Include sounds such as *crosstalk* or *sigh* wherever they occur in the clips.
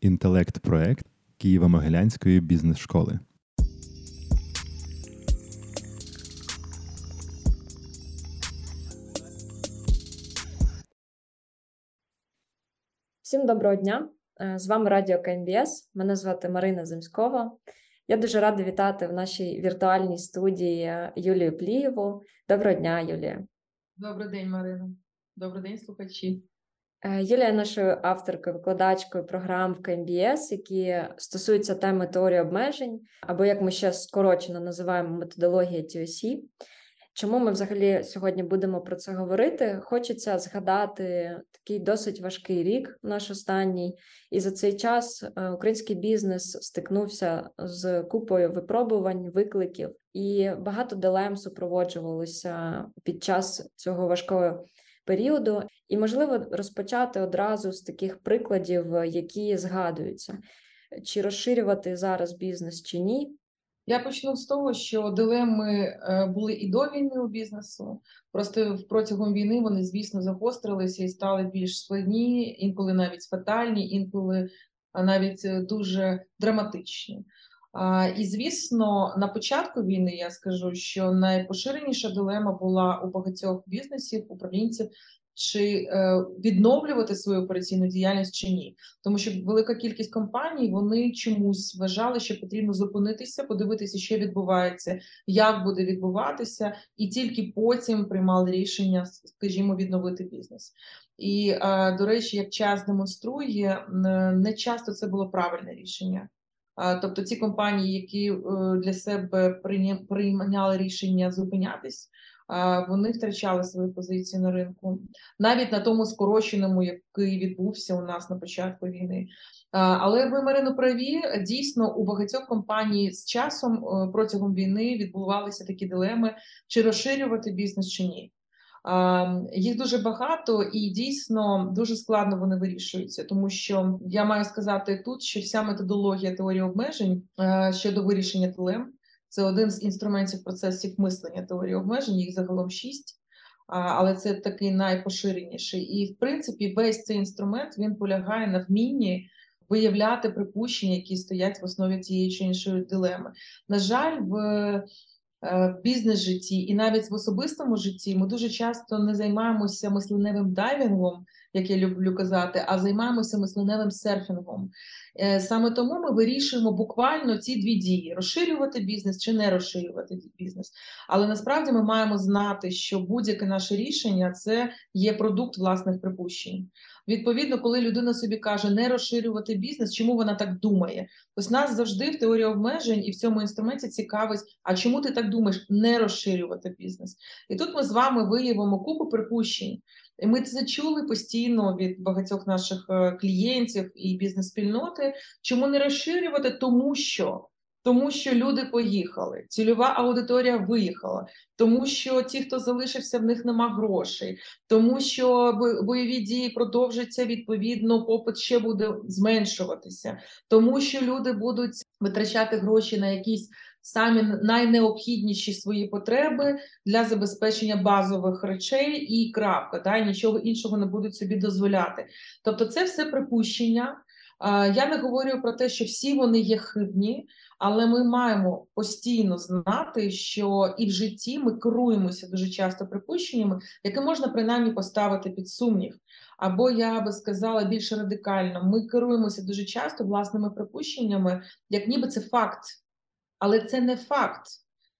інтелект-проект Києво-Могилянської бізнес-школи. Всім доброго дня! Е, з вами Радіо КНБС. Мене звати Марина Земськова. Я дуже рада вітати в нашій віртуальній студії Юлію Плієву. Доброго дня, Юлія. Добрий день, Марина. Добрий день, слухачі. Е, Юлія нашою авторкою, викладачкою програм в КМБС, які стосуються теми теорії обмежень, або як ми ще скорочено називаємо методологія TOC. Чому ми взагалі сьогодні будемо про це говорити? Хочеться згадати такий досить важкий рік, наш останній, і за цей час е, український бізнес стикнувся з купою випробувань, викликів, і багато дилем супроводжувалося під час цього важкого періоду. І можливо розпочати одразу з таких прикладів, які згадуються, чи розширювати зараз бізнес чи ні. Я почну з того, що дилеми е, були і до війни у бізнесу. Просто протягом війни вони, звісно, загострилися і стали більш складні, інколи навіть фатальні, інколи навіть е, дуже драматичні. І звісно, на початку війни я скажу, що найпоширеніша дилема була у багатьох бізнесів, управлінців чи е, відновлювати свою операційну діяльність чи ні, тому що велика кількість компаній вони чомусь вважали, що потрібно зупинитися, подивитися, що відбувається, як буде відбуватися, і тільки потім приймали рішення, скажімо, відновити бізнес. І е, до речі, як час демонструє, не часто це було правильне рішення. Тобто ці компанії, які е, для себе прийняли рішення зупинятись, вони втрачали свої позиції на ринку, навіть на тому скороченому, який відбувся у нас на початку війни. Але ви Марино, праві дійсно у багатьох компаній з часом е, протягом війни відбувалися такі дилеми: чи розширювати бізнес чи ні. Їх дуже багато і дійсно дуже складно вони вирішуються, тому що я маю сказати тут, що вся методологія теорії обмежень е, щодо вирішення дилем це один з інструментів процесів мислення теорії обмежень, їх загалом шість, але це такий найпоширеніший. І, в принципі, весь цей інструмент він полягає на вмінні виявляти припущення, які стоять в основі тієї чи іншої дилеми. На жаль, в е, бізнес-житті і навіть в особистому житті ми дуже часто не займаємося мисленевим дайвінгом, як я люблю казати, а займаємося мисленевим серфінгом. Е, саме тому ми вирішуємо буквально ці дві дії: розширювати бізнес чи не розширювати бізнес. Але насправді ми маємо знати, що будь-яке наше рішення це є продукт власних припущень. Відповідно, коли людина собі каже не розширювати бізнес, чому вона так думає? Ось нас завжди в теорії обмежень і в цьому інструменті цікавить, а чому ти так думаєш не розширювати бізнес? І тут ми з вами виявимо купу припущень. І Ми це чули постійно від багатьох наших е, клієнтів і бізнес-спільноти. Чому не розширювати? Тому що тому що люди поїхали, цільова аудиторія виїхала, тому що ті, хто залишився, в них нема грошей, тому що бойові дії продовжаться відповідно, попит ще буде зменшуватися, тому що люди будуть витрачати гроші на якісь самі найнеобхідніші свої потреби для забезпечення базових речей і крапка, да, і нічого іншого не будуть собі дозволяти. Тобто, це все припущення. Я не говорю про те, що всі вони є хибні, але ми маємо постійно знати, що і в житті ми керуємося дуже часто припущеннями, які можна принаймні поставити під сумнів. Або я би сказала більш радикально, ми керуємося дуже часто власними припущеннями, як ніби це факт але це не факт.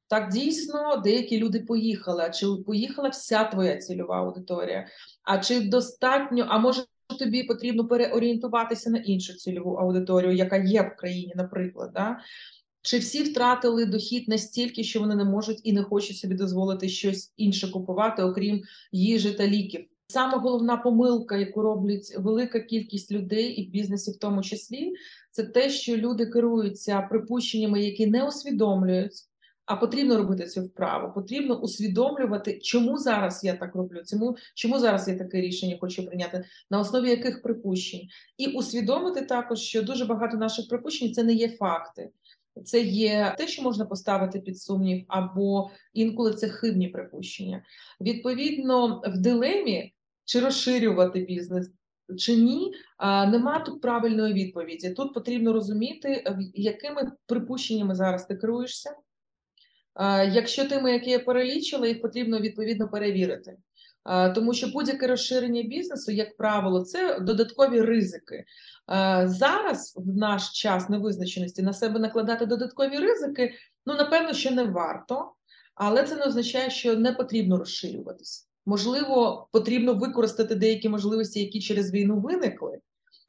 Так дійсно деякі люди поїхали. А чи поїхала вся твоя цільова аудиторія? А чи достатньо, а може тобі потрібно переорієнтуватися на іншу цільову аудиторію, яка є в країні, наприклад? Да? Чи всі втратили дохід настільки, що вони не можуть і не хочуть собі дозволити щось інше купувати, окрім їжі та ліків? Саме головна помилка, яку роблять велика кількість людей, і в бізнесі, в тому числі, це те, що люди керуються припущеннями, які не усвідомлюють. А потрібно робити цю вправу. Потрібно усвідомлювати, чому зараз я так роблю, чому чому зараз я таке рішення хочу прийняти, на основі яких припущень, і усвідомити також, що дуже багато наших припущень це не є факти, це є те, що можна поставити під сумнів, або інколи це хибні припущення. Відповідно, в дилемі чи розширювати бізнес, чи ні, нема тут правильної відповіді. Тут потрібно розуміти, якими припущеннями зараз ти керуєшся. Якщо тими, які я перелічила, їх потрібно відповідно перевірити. Тому що будь-яке розширення бізнесу, як правило, це додаткові ризики. Зараз, в наш час невизначеності, на себе накладати додаткові ризики, ну напевно, що не варто, але це не означає, що не потрібно розширюватися. Можливо, потрібно використати деякі можливості, які через війну виникли.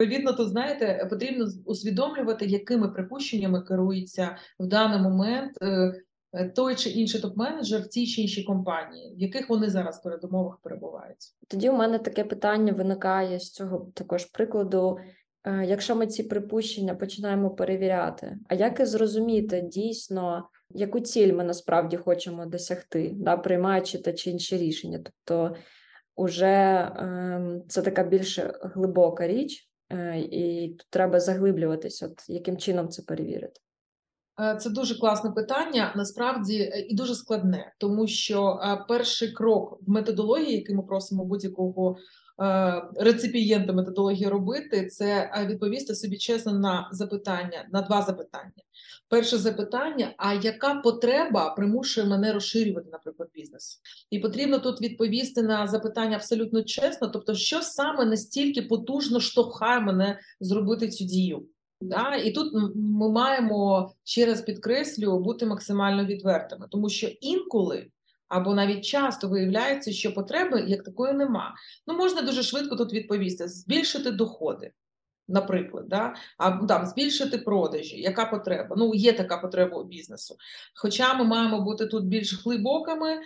Відповідно, то знаєте, потрібно усвідомлювати, якими припущеннями керується в даний момент Е, той чи інший топ-менеджер в тій чи іншій компанії, в яких вони зараз передумовах перебувають. Тоді у мене таке питання виникає з цього також прикладу. Е, якщо ми ці припущення починаємо перевіряти, а як і зрозуміти дійсно, яку ціль ми насправді хочемо досягти, да, приймаючи те чи інше рішення? Тобто, уже е, це така більш глибока річ, е, і тут треба заглиблюватись, от яким чином це перевірити. Е, це дуже класне питання, насправді е, і дуже складне, тому що е, перший крок в методології, який ми просимо будь-якого реципієнта методології робити, це відповісти собі чесно на запитання, на два запитання. Перше запитання: а яка потреба примушує мене розширювати, наприклад, бізнес? І потрібно тут відповісти на запитання абсолютно чесно, тобто, що саме настільки потужно штовхає мене зробити цю дію. Да? І тут ми маємо ще раз підкреслю бути максимально відвертими, тому що інколи або навіть часто виявляється, що потреби як такої нема. Ну можна дуже швидко тут відповісти: збільшити доходи. Наприклад, да? а там збільшити продажі, яка потреба? Ну, є така потреба у бізнесу. Хоча ми маємо бути тут більш глибокими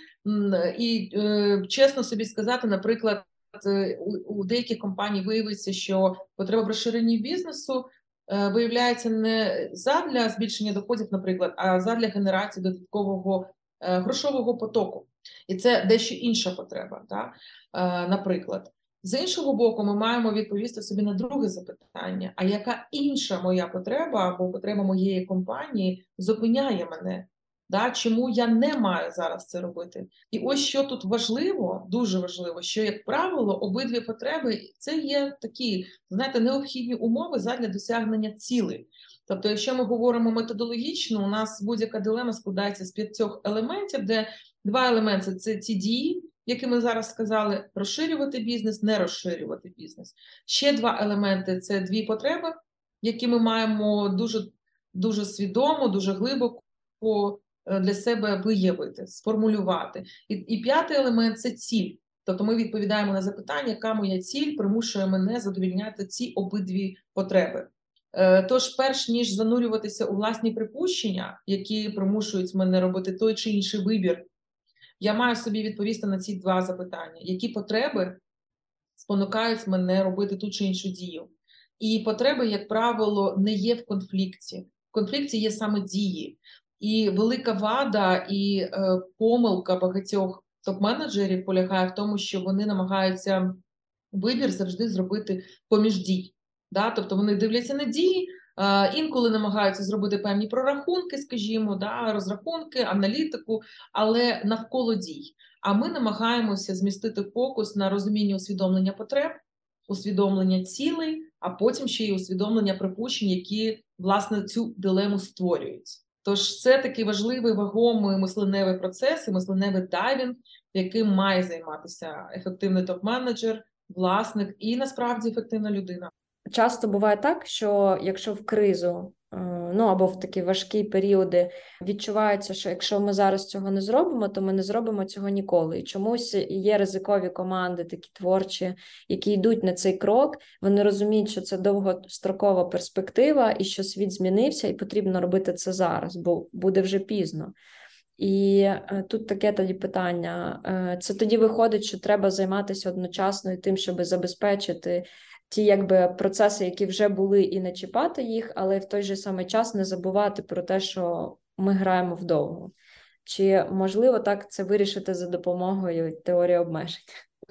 і е, чесно собі сказати, наприклад, е, у, у деяких компаній виявиться, що потреба в розширенні бізнесу виявляється не задля збільшення доходів, наприклад, а задля генерації додаткового е, грошового потоку. І це дещо інша потреба. Да? Е, наприклад, з іншого боку, ми маємо відповісти собі на друге запитання: а яка інша моя потреба або потреба моєї компанії зупиняє мене Да, Чому я не маю зараз це робити? І ось що тут важливо, дуже важливо, що, як правило, обидві потреби це є такі, знаєте, необхідні умови задля досягнення цілей. Тобто, якщо ми говоримо методологічно, у нас будь-яка дилема складається з п'ятьох елементів, де два елементи це ці дії, які ми зараз сказали: розширювати бізнес, не розширювати бізнес. Ще два елементи це дві потреби, які ми маємо дуже дуже свідомо, дуже глибоко для себе виявити, сформулювати. І і п'ятий елемент це ціль. Тобто ми відповідаємо на запитання, яка моя ціль примушує мене задовільняти ці обидві потреби. Е, тож, перш ніж занурюватися у власні припущення, які примушують мене робити той чи інший вибір, я маю собі відповісти на ці два запитання: які потреби спонукають мене робити ту чи іншу дію? І потреби, як правило, не є в конфлікті. В конфлікті є саме дії. І велика вада і е, помилка багатьох топ-менеджерів полягає в тому, що вони намагаються вибір завжди зробити поміж дій. Да? Тобто вони дивляться на дії, е, інколи намагаються зробити певні прорахунки, скажімо, да? розрахунки, аналітику, але навколо дій. А ми намагаємося змістити фокус на розуміння усвідомлення потреб, усвідомлення цілей, а потім ще й усвідомлення припущень, які власне цю дилему створюють. Тож це такий важливий вагомий мисленевий процес, і мисленевий дайвінг, яким має займатися ефективний топ-менеджер, власник і насправді ефективна людина. Часто буває так, що якщо в кризу ну або в такі важкі періоди відчувається, що якщо ми зараз цього не зробимо, то ми не зробимо цього ніколи. І чомусь є ризикові команди, такі творчі, які йдуть на цей крок. Вони розуміють, що це довгострокова перспектива, і що світ змінився, і потрібно робити це зараз, бо буде вже пізно. І е, тут таке тоді питання: е, це тоді виходить, що треба займатися одночасно тим, щоб забезпечити ті якби процеси, які вже були, і не чіпати їх, але в той же самий час не забувати про те, що ми граємо вдовго. Чи можливо так це вирішити за допомогою теорії обмежень?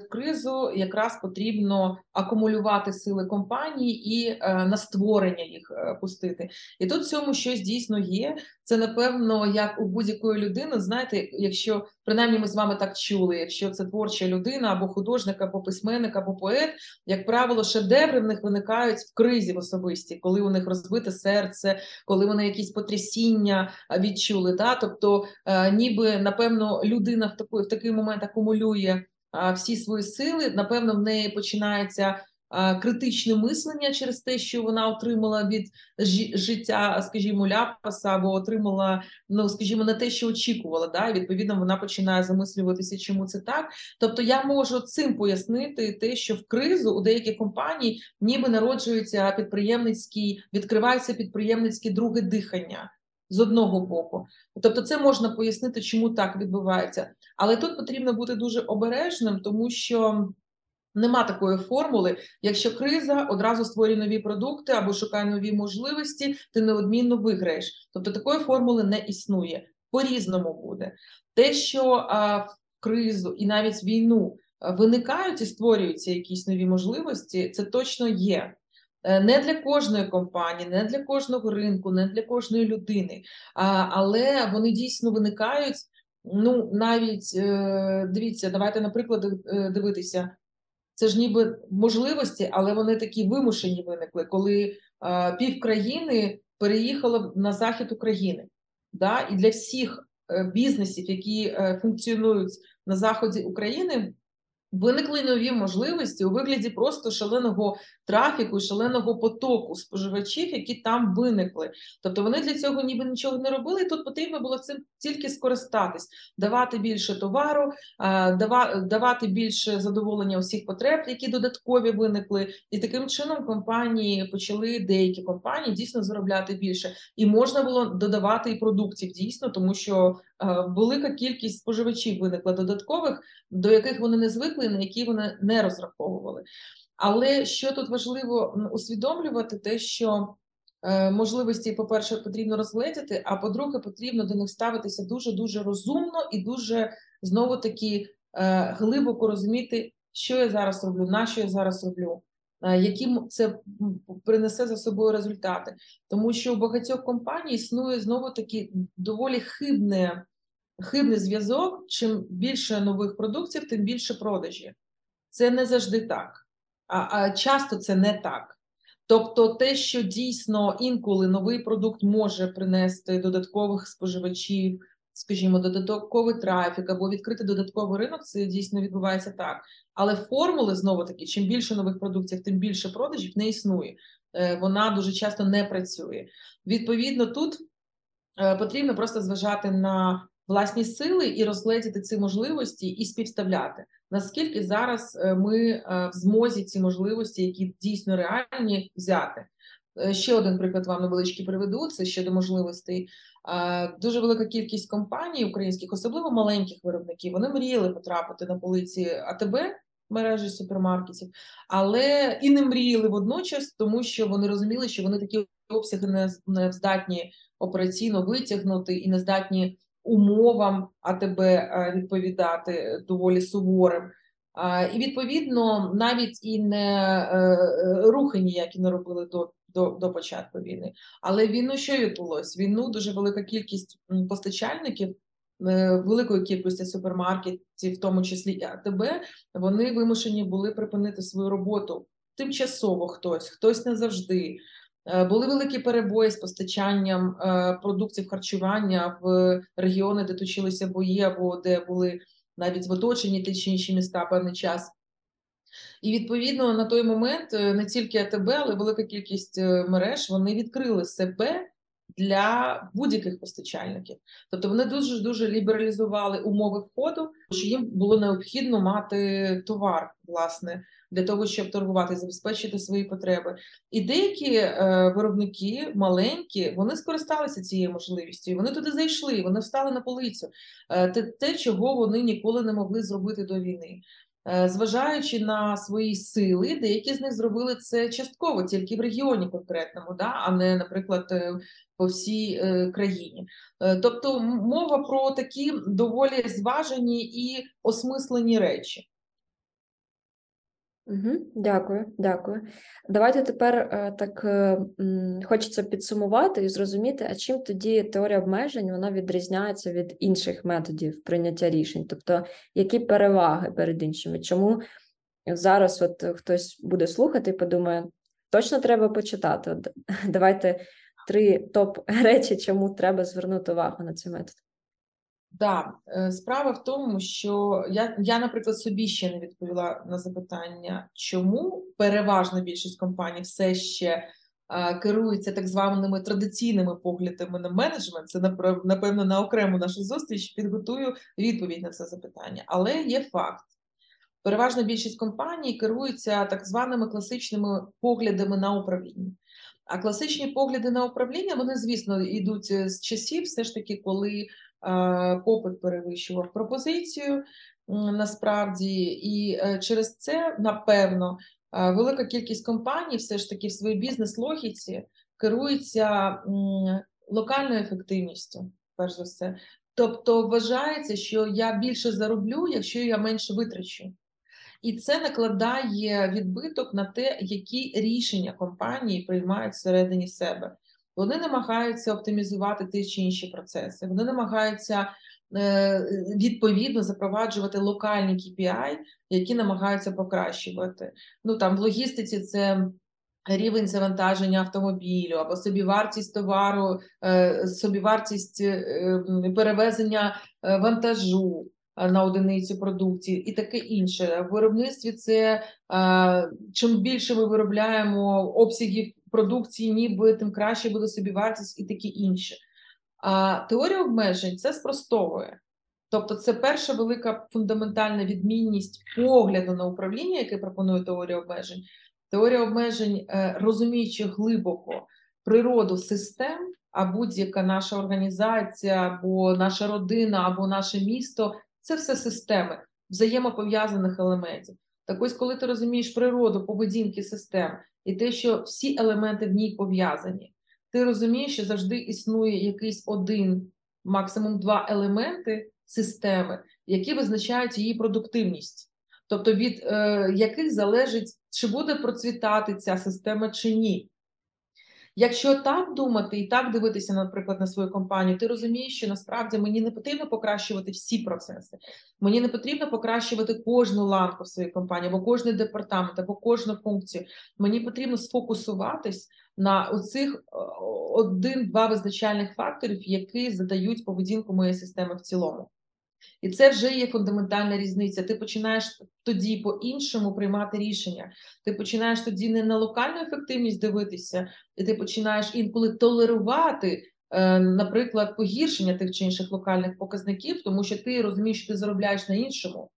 Кризу якраз потрібно акумулювати сили компанії і е, на створення їх е, пустити. І тут в цьому щось дійсно є. Це напевно як у будь-якої людини. Знаєте, якщо принаймні ми з вами так чули, якщо це творча людина або художник, або письменник, або поет, як правило, шедеври в них виникають в кризі в особисті, коли у них розбите серце, коли вони якісь потрясіння відчули. Да? Тобто, е, ніби напевно людина в такий, в такий момент акумулює всі свої сили. Напевно, в неї починається критичне мислення через те, що вона отримала від життя, скажімо, ляпаса або отримала, ну скажімо, не те, що очікувала. Да? І відповідно вона починає замислюватися, чому це так. Тобто, я можу цим пояснити те, що в кризу у деяких компаній ніби народжується підприємницький, відкривається підприємницьке друге дихання. З одного боку, тобто, це можна пояснити, чому так відбувається, але тут потрібно бути дуже обережним, тому що Нема такої формули. Якщо криза одразу створює нові продукти або шукає нові можливості, ти неодмінно виграєш. Тобто такої формули не існує. По різному буде те, що а, в кризу і навіть війну виникають і створюються якісь нові можливості, це точно є. Е, не для кожної компанії, не для кожного ринку, не для кожної людини, але вони дійсно виникають. Ну навіть е, дивіться, давайте наприклад е, дивитися це ж ніби можливості, але вони такі вимушені виникли, коли пів країни переїхало на захід України. Да? І для всіх бізнесів, які функціонують на заході України, Виникли нові можливості у вигляді просто шаленого трафіку, шаленого потоку споживачів, які там виникли. Тобто вони для цього ніби нічого не робили, і тут потрібно було цим тільки скористатись, давати більше товару, давати більше задоволення усіх потреб, які додаткові виникли. І таким чином компанії почали деякі компанії дійсно заробляти більше, і можна було додавати і продуктів дійсно, тому що велика кількість споживачів виникла додаткових, до яких вони не звикли, на які вони не розраховували. Але що тут важливо усвідомлювати, те, що е, можливості, по-перше, потрібно розгледіти, а по-друге, потрібно до них ставитися дуже дуже розумно і дуже знову таки е, глибоко розуміти, що я зараз роблю, на що я зараз роблю. Е, які це принесе за собою результати, тому що у багатьох компаній існує знову таки доволі хибне хибний зв'язок. Чим більше нових продуктів, тим більше продажі. Це не завжди так, а, а часто це не так. Тобто, те, що дійсно інколи новий продукт може принести додаткових споживачів, скажімо, додатковий трафік або відкрити додатковий ринок, це дійсно відбувається так. Але формули знову таки, чим більше нових продуктів, тим більше продажів не існує. Е, вона дуже часто не працює. Відповідно, тут е, потрібно просто зважати на власні сили і розгледіти ці можливості і співставляти. Наскільки зараз е, ми е, в змозі ці можливості, які дійсно реальні, взяти? Е, ще один приклад вам невеличкий приведу. Це щодо можливостей. Дуже велика кількість компаній українських, особливо маленьких виробників, вони мріяли потрапити на полиці АТБ мережі супермаркетів, але і не мріяли водночас, тому що вони розуміли, що вони такі обсяги не здатні операційно витягнути і не здатні умовам АТБ е, відповідати доволі суворим. І відповідно навіть і не е, е, рухи ніякі не робили до до, до початку війни. Але війну що відбулось? Війну дуже велика кількість постачальників, великої кількості супермаркетів, в тому числі і АТБ, вони вимушені були припинити свою роботу тимчасово хтось, хтось не завжди. Е, були великі перебої з постачанням е, продуктів харчування в регіони, де точилися бої, або де були навіть в оточенні ті чи інші міста певний час. І відповідно на той момент е, не тільки АТБ, але велика кількість мереж вони відкрили себе для будь-яких постачальників. Тобто вони дуже дуже лібералізували умови входу, що їм було необхідно мати товар, власне, для того, щоб торгувати, забезпечити свої потреби. І деякі е, виробники маленькі, вони скористалися цією можливістю. і Вони туди зайшли, вони встали на полицю. Е, те, те, чого вони ніколи не могли зробити до війни. Е, зважаючи на свої сили, деякі з них зробили це частково тільки в регіоні конкретному, да, а не, наприклад, е, по всій е, країні. Тобто мова про такі доволі зважені і осмислені речі. Дякую, дякую. Давайте тепер е, так е, хочеться підсумувати і зрозуміти, а чим тоді теорія обмежень вона відрізняється від інших методів прийняття рішень, тобто які переваги перед іншими? Чому зараз от хтось буде слухати і подумає, точно треба почитати? От, *laughs* Давайте три топ речі, чому треба звернути увагу на цей метод. Так, да. справа в тому, що я, я, наприклад, собі ще не відповіла на запитання, чому переважна більшість компаній все ще а, керується так званими традиційними поглядами на менеджмент. Це напевно на окрему нашу зустріч підготую відповідь на це запитання. Але є факт: переважна більшість компаній керується так званими класичними поглядами на управління. А класичні погляди на управління, вони, звісно, йдуть з часів, все ж таки, коли попит перевищував пропозицію насправді, і е, через це, напевно, велика кількість компаній все ж таки в своїй бізнес-логіці керується локальною ефективністю, перш за все. Тобто вважається, що я більше зароблю, якщо я менше витрачу. І це накладає відбиток на те, які рішення компанії приймають всередині себе. Вони намагаються оптимізувати ті чи інші процеси. Вони намагаються е, відповідно запроваджувати локальні KPI, які намагаються покращувати. Ну там в логістиці це. Рівень завантаження автомобілю або собівартість товару, е, собівартість е, перевезення вантажу на одиницю продукції і таке інше. В виробництві це чим більше ми виробляємо обсягів продукції, ніби тим краще буде собі вартість і таке інше. А теорія обмежень це спростовує. Тобто, це перша велика фундаментальна відмінність погляду на управління, яке пропонує теорія обмежень. Теорія обмежень, е, розуміючи глибоко природу систем, а будь-яка наша організація, або наша родина, або наше місто це все системи взаємопов'язаних елементів. Так ось, коли ти розумієш природу поведінки систем і те, що всі елементи в ній пов'язані, ти розумієш, що завжди існує якийсь один, максимум два елементи системи, які визначають її продуктивність, тобто від е, яких залежить, чи буде процвітати ця система чи ні. Якщо так думати і так дивитися, наприклад, на свою компанію, ти розумієш, що насправді мені не потрібно покращувати всі процеси, мені не потрібно покращувати кожну ланку в своїй компанії, або кожний департамент, або кожну функцію. Мені потрібно сфокусуватись на оцих один-два визначальних факторів, які задають поведінку моєї системи в цілому. І це вже є фундаментальна різниця. Ти починаєш тоді по-іншому приймати рішення. Ти починаєш тоді не на локальну ефективність дивитися, і ти починаєш інколи толерувати, е, наприклад, погіршення тих чи інших локальних показників, тому що ти розумієш, що ти заробляєш на іншому.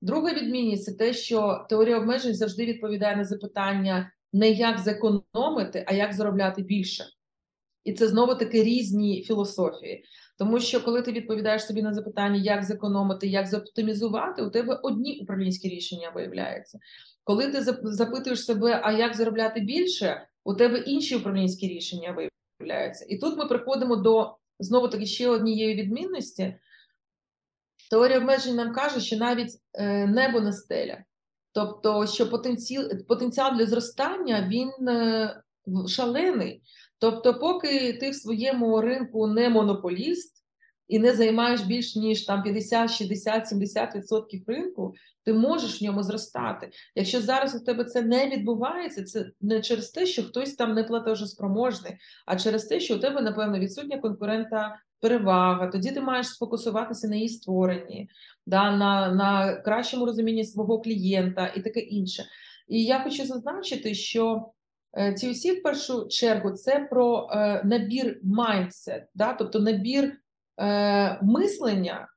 Друга відмінність це те, що теорія обмежень завжди відповідає на запитання не як зекономити, а як заробляти більше. І це знову таки різні філософії. Тому що коли ти відповідаєш собі на запитання, як зекономити, як зоптимізувати, у тебе одні управлінські рішення виявляються. Коли ти запитуєш себе, а як заробляти більше, у тебе інші управлінські рішення виявляються. І тут ми приходимо до знову таки ще однієї відмінності. Теорія обмежень нам каже, що навіть е, небо не стеля. Тобто, що потенціал потенціал для зростання він е, шалений. Тобто, поки ти в своєму ринку не монополіст і не займаєш більш ніж там 50, 60, 70% ринку, ти можеш в ньому зростати. Якщо зараз у тебе це не відбувається, це не через те, що хтось там не платежоспроможний, а через те, що у тебе, напевно, відсутня конкурента перевага. Тоді ти маєш сфокусуватися на її створенні, да, на, на кращому розумінні свого клієнта і таке інше. І я хочу зазначити, що Е, в першу чергу це про е, набір mindset, да? тобто набір е, мислення,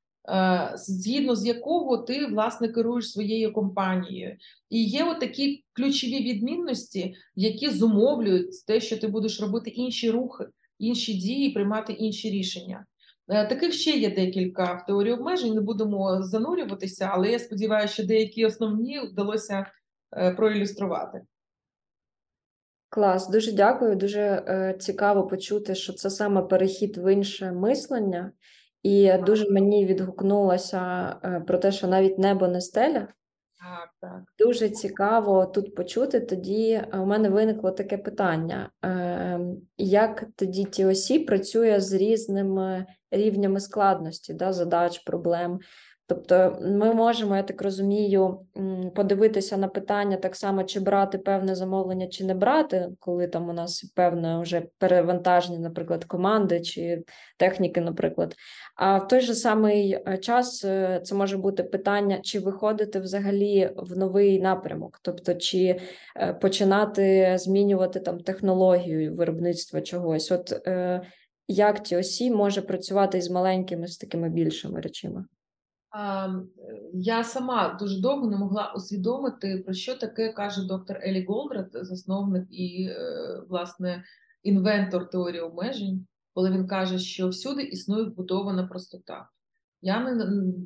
згідно з якого ти власне керуєш своєю компанією. І є от такі ключові відмінності, які зумовлюють те, що ти будеш робити інші рухи, інші дії, приймати інші рішення. Таких ще є декілька в теорії обмежень, не будемо занурюватися, але я сподіваюся, що деякі основні вдалося проілюструвати. Клас, дуже дякую. Дуже е, цікаво почути, що це саме перехід в інше мислення, і дуже мені відгукнулося е, про те, що навіть небо не стеля. Так, так. Дуже цікаво тут почути. Тоді е, у мене виникло таке питання: Ем, як тоді TOC працює з різними рівнями складності, да, задач, проблем? Тобто ми можемо, я так розумію, подивитися на питання так само, чи брати певне замовлення, чи не брати, коли там у нас певне вже перевантаження, наприклад, команди чи техніки, наприклад. А в той же самий е, час е, це може бути питання, чи виходити взагалі в новий напрямок, тобто чи е, починати змінювати там технологію виробництва чогось. От як TOC може працювати з маленькими, з такими більшими речами? Я сама дуже довго не могла усвідомити, про що таке каже доктор Елі Голдрат, засновник і, е, власне, інвентор теорії обмежень, коли він каже, що всюди існує вбудована простота. Я не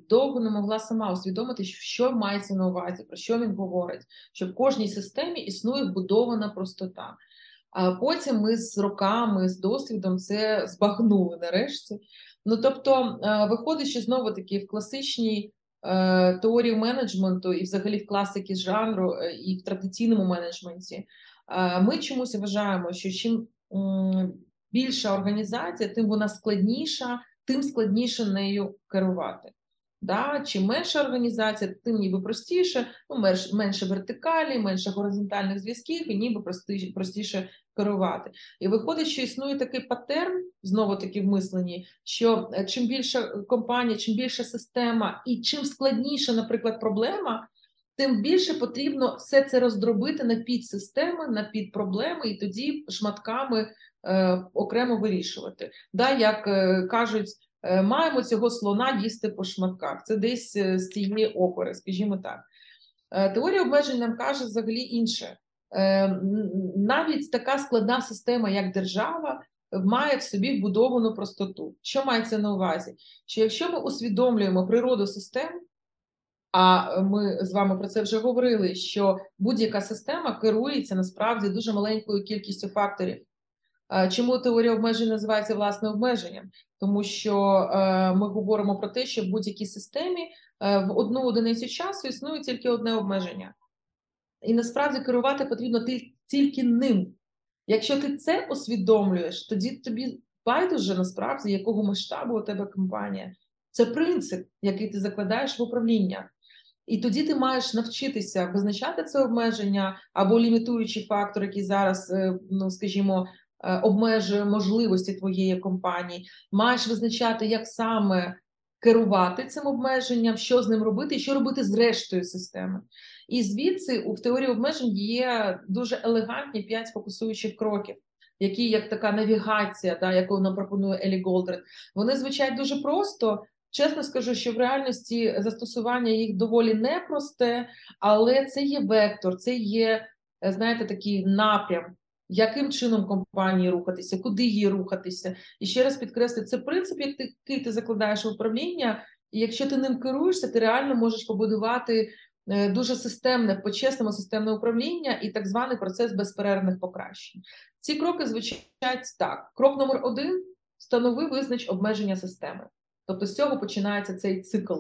довго не могла сама усвідомити, що мається на увазі, про що він говорить, що в кожній системі існує вбудована простота. А потім ми з роками, з досвідом це збагнули нарешті. Ну тобто, е, виходить, що знову таки в класичній е, теорії менеджменту, і взагалі в класики жанру, е, і в традиційному менеджменті, ми чомусь вважаємо, що чим більша організація, тим вона складніша, тим складніше нею керувати. Да? Чим менша організація, тим ніби простіше, ну, менше вертикалі, менше горизонтальних зв'язків, і ніби простіше, простіше керувати. І виходить, що існує такий паттерн, знову таки в мисленні, що е, чим більша компанія, чим більша система, і чим складніша, наприклад, проблема. Тим більше потрібно все це роздробити на підсистеми, на підпроблеми, і тоді шматками е, окремо вирішувати. Да, Як е, кажуть, е, маємо цього слона їсти по шматках. Це десь е, з цієї опери, скажімо так. Е, теорія обмежень нам каже взагалі інше. Навіть така складна система, як держава, має в собі вбудовану простоту. Що мається на увазі? Що якщо ми усвідомлюємо природу систем, а ми з вами про це вже говорили, що будь-яка система керується насправді дуже маленькою кількістю факторів. Чому теорія обмежень називається власне обмеженням? Тому що е, ми говоримо про те, що в будь-якій системі е, в одну одиницю часу існує тільки одне обмеження. І насправді керувати потрібно тільки ним. Якщо ти це усвідомлюєш, тоді тобі байдуже насправді якого масштабу у тебе компанія. Це принцип, який ти закладаєш в управління. І тоді ти маєш навчитися визначати це обмеження або лімітуючий фактор, який зараз, е, ну скажімо, обмежує можливості твоєї компанії. Маєш визначати, як саме керувати цим обмеженням, що з ним робити, і що робити з рештою системи. І звідси у теорії обмежень є дуже елегантні п'ять фокусуючих кроків. Які як така навігація, да, яку нам пропонує Елі Голдред, вони звучать дуже просто. Чесно скажу, що в реальності застосування їх доволі непросте, але це є вектор, це є, знаєте, такий напрям, яким чином компанії рухатися, куди її рухатися. І ще раз підкреслю, це принцип, який ти закладаєш в управління, і якщо ти ним керуєшся, ти реально можеш побудувати Е, дуже системне, по-чесному системне управління і так званий процес безперервних покращень. Ці кроки звучать так: крок номер один встанови визнач обмеження системи. Тобто з цього починається цей цикл.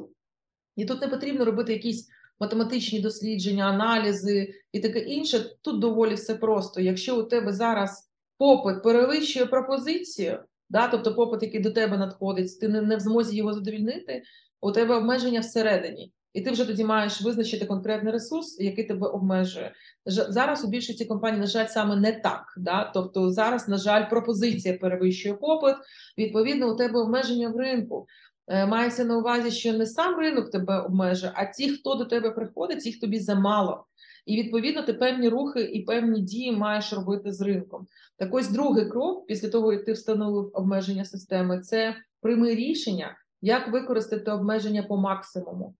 І тут не потрібно робити якісь математичні дослідження, аналізи і таке інше. Тут доволі все просто. Якщо у тебе зараз попит перевищує пропозицію, да, тобто попит, який до тебе надходить, ти не, не в змозі його задовільнити, у тебе обмеження всередині. І ти вже тоді маєш визначити конкретний ресурс, який тебе обмежує. Зараз у більшості компаній, на жаль, саме не так. Да? Тобто зараз, на жаль, пропозиція перевищує попит. Відповідно, у тебе обмеження в ринку. Е, мається на увазі, що не сам ринок тебе обмежує, а ті, хто до тебе приходить, їх тобі замало. І відповідно ти певні рухи і певні дії маєш робити з ринком. Так ось другий крок, після того як ти встановив обмеження системи, це прийми рішення, як використати обмеження по максимуму.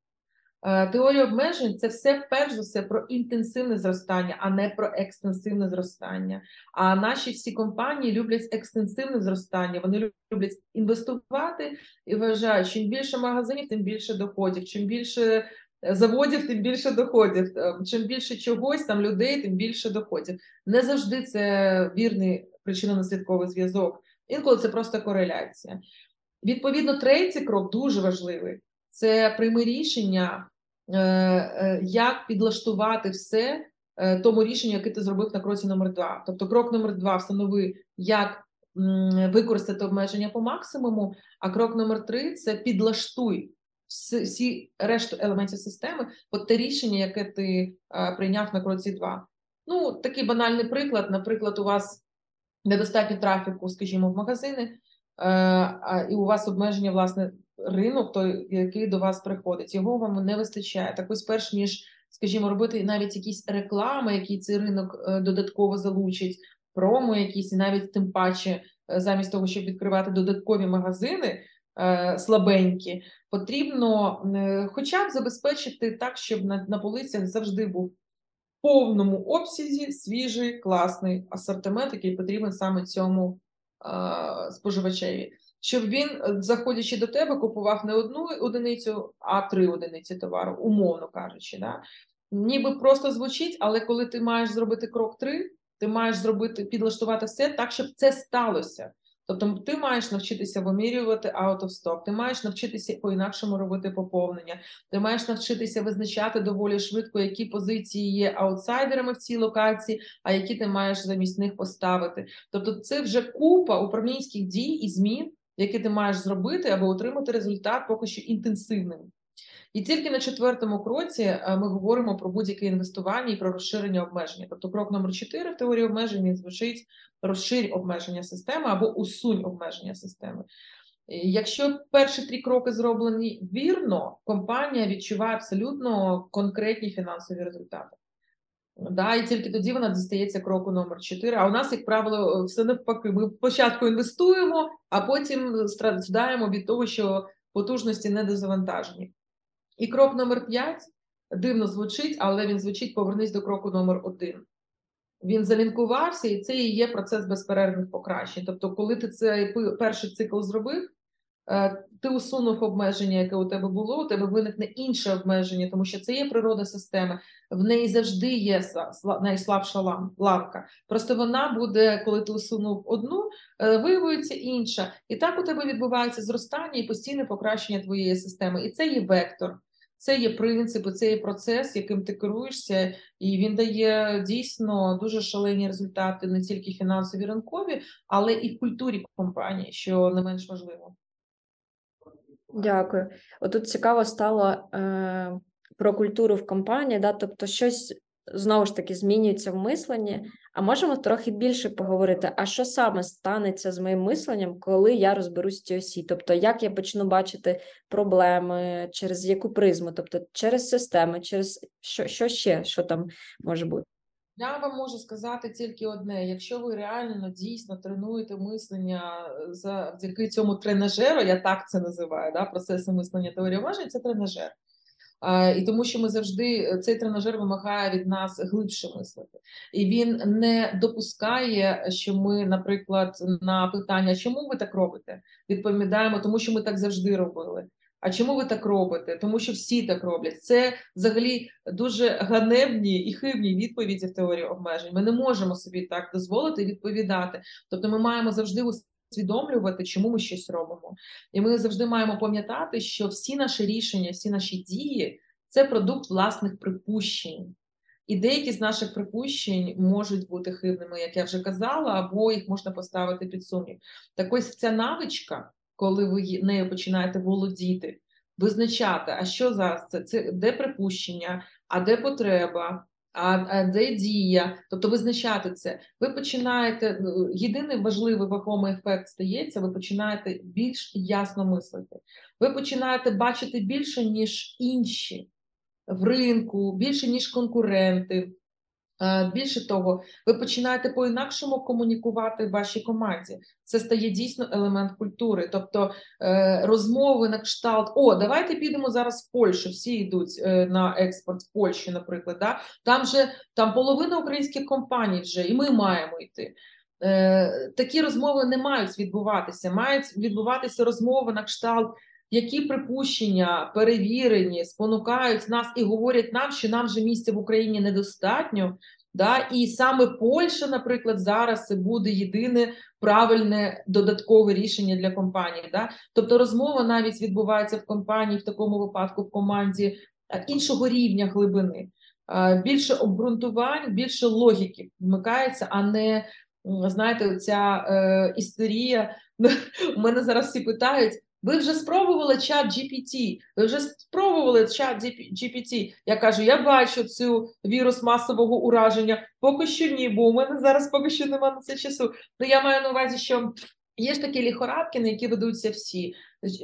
Е, теорія обмежень це все перш за все про інтенсивне зростання, а не про екстенсивне зростання. А наші всі компанії люблять екстенсивне зростання. Вони люблять інвестувати і вважають, чим більше магазинів, тим більше доходів. Чим більше е, заводів, тим більше доходів. Е, чим більше чогось там людей, тим більше доходів. Не завжди це вірний причинно-наслідковий зв'язок. Інколи це просто кореляція. Відповідно, третій крок дуже важливий. Це прийми рішення як підлаштувати все тому рішенню, яке ти зробив на кроці номер два. Тобто, крок номер два встанови, як використати обмеження по максимуму. А крок номер три це підлаштуй всі решту елементів системи під те рішення, яке ти прийняв на кроці два. Ну, такий банальний приклад. Наприклад, у вас недостатньо трафіку, скажімо, в магазини, і у вас обмеження власне ринок, той, який до вас приходить. Його вам не вистачає. Так ось перш ніж, скажімо, робити навіть якісь реклами, які цей ринок е, додатково залучить, промо, якісь і навіть тим паче, е, замість того, щоб відкривати додаткові магазини е, слабенькі, потрібно хоча б забезпечити так, щоб на, на полицях завжди був в повному обсязі свіжий класний асортимент, який потрібен саме цьому е, споживачеві. Щоб він, е, заходячи до тебе, купував не одну одиницю, а три одиниці товару, умовно кажучи. Да? Ніби просто звучить, але коли ти маєш зробити крок три, ти маєш зробити, підлаштувати все так, щоб це сталося. Тобто ти маєш навчитися вимірювати out of stock, ти маєш навчитися по-інакшому робити поповнення, ти маєш навчитися визначати доволі швидко, які позиції є аутсайдерами в цій локації, а які ти маєш замість них поставити. Тобто, це вже купа управлінських дій і змін, які ти маєш зробити, аби отримати результат поки що інтенсивним. І тільки на четвертому кроці е, ми говоримо про будь-яке інвестування і про розширення обмеження. Тобто, крок номер 4 в теорії обмеження звучить розширь обмеження системи або усунь обмеження системи. Якщо перші три кроки зроблені вірно, компанія відчуває абсолютно конкретні фінансові результати. Да, І тільки тоді вона дістається кроку номер 4. А у нас, як правило, все навпаки. Ми спочатку інвестуємо, а потім страждаємо від того, що потужності недозавантажені. І крок номер 5 дивно звучить, але він звучить: повернись до кроку номер 1 Він залінкувався, і це і є процес безперервних покращень. Тобто, коли ти цей перший цикл зробив, е, ти усунув обмеження, яке у тебе було, у тебе виникне інше обмеження, тому що це є природа системи, в неї завжди є найслабша ланка. Просто вона буде, коли ти усунув одну, е, виявиться інша. І так у тебе відбувається зростання і постійне покращення твоєї системи. І це є вектор. Це є принципи, це є процес, яким ти керуєшся, і він дає дійсно дуже шалені результати не тільки фінансові ринкові, але і в культурі компанії, що не менш важливо. Дякую. Отут цікаво стало е, про культуру в компанії, да, тобто щось знову ж таки змінюється в мисленні. А можемо трохи більше поговорити, а що саме станеться з моїм мисленням, коли я розберусь ці осі? Тобто, як я почну бачити проблеми, через яку призму, тобто через системи, через що, що ще, що там може бути? Я вам можу сказати тільки одне: якщо ви реально дійсно тренуєте мислення завдяки цьому тренажеру, я так це називаю, да, процеси мислення теорії важень, це тренажер. І тому, що ми завжди е, цей тренажер вимагає від нас глибше мислити, і він не допускає, що ми, наприклад, на питання, чому ви так робите, відповідаємо, тому що ми так завжди робили. А чому ви так робите? Тому що всі так роблять. Це взагалі дуже ганебні і хибні відповіді в теорії обмежень. Ми не можемо собі так дозволити відповідати. Тобто, ми маємо завжди усвідомлювати, чому ми щось робимо. І ми завжди маємо пам'ятати, що всі наші рішення, всі наші дії це продукт власних припущень. І деякі з наших припущень можуть бути хибними, як я вже казала, або їх можна поставити під сумнів. Так ось ця навичка, коли ви нею починаєте володіти, визначати, а що зараз це, це де припущення, а де потреба, а де дія, тобто визначати це. Ви починаєте ну, єдиний важливий вагомий ефект стається, ви починаєте більш ясно мислити. Ви починаєте бачити більше, ніж інші в ринку, більше, ніж конкуренти. Е, більше того, ви починаєте по-інакшому комунікувати в вашій команді. Це стає дійсно елемент культури. Тобто е, розмови на кшталт: О, давайте підемо зараз в Польщу. Всі йдуть е, на експорт в Польщу, наприклад. Да? Там же там половина українських компаній вже, і ми маємо йти. Такі розмови не мають відбуватися. Мають відбуватися розмови на кшталт. Які припущення перевірені, спонукають нас і говорять нам, що нам вже місця в Україні недостатньо, да і саме Польща, наприклад, зараз це буде єдине правильне додаткове рішення для компанії. Да? Тобто розмова навіть відбувається в компанії в такому випадку в команді е, іншого рівня глибини, е, більше обґрунтувань, більше логіки вмикається, а не знаєте, ця е, істерія. *laughs* У мене зараз всі питають. Ви вже спробували чат GPT, ви вже спробували чат GPT. Я кажу, я бачу цю вірус масового ураження. Поки що ні, бо у мене зараз поки що немає на це часу. Ну я маю на увазі, що є ж такі ліхорадки, на які ведуться всі.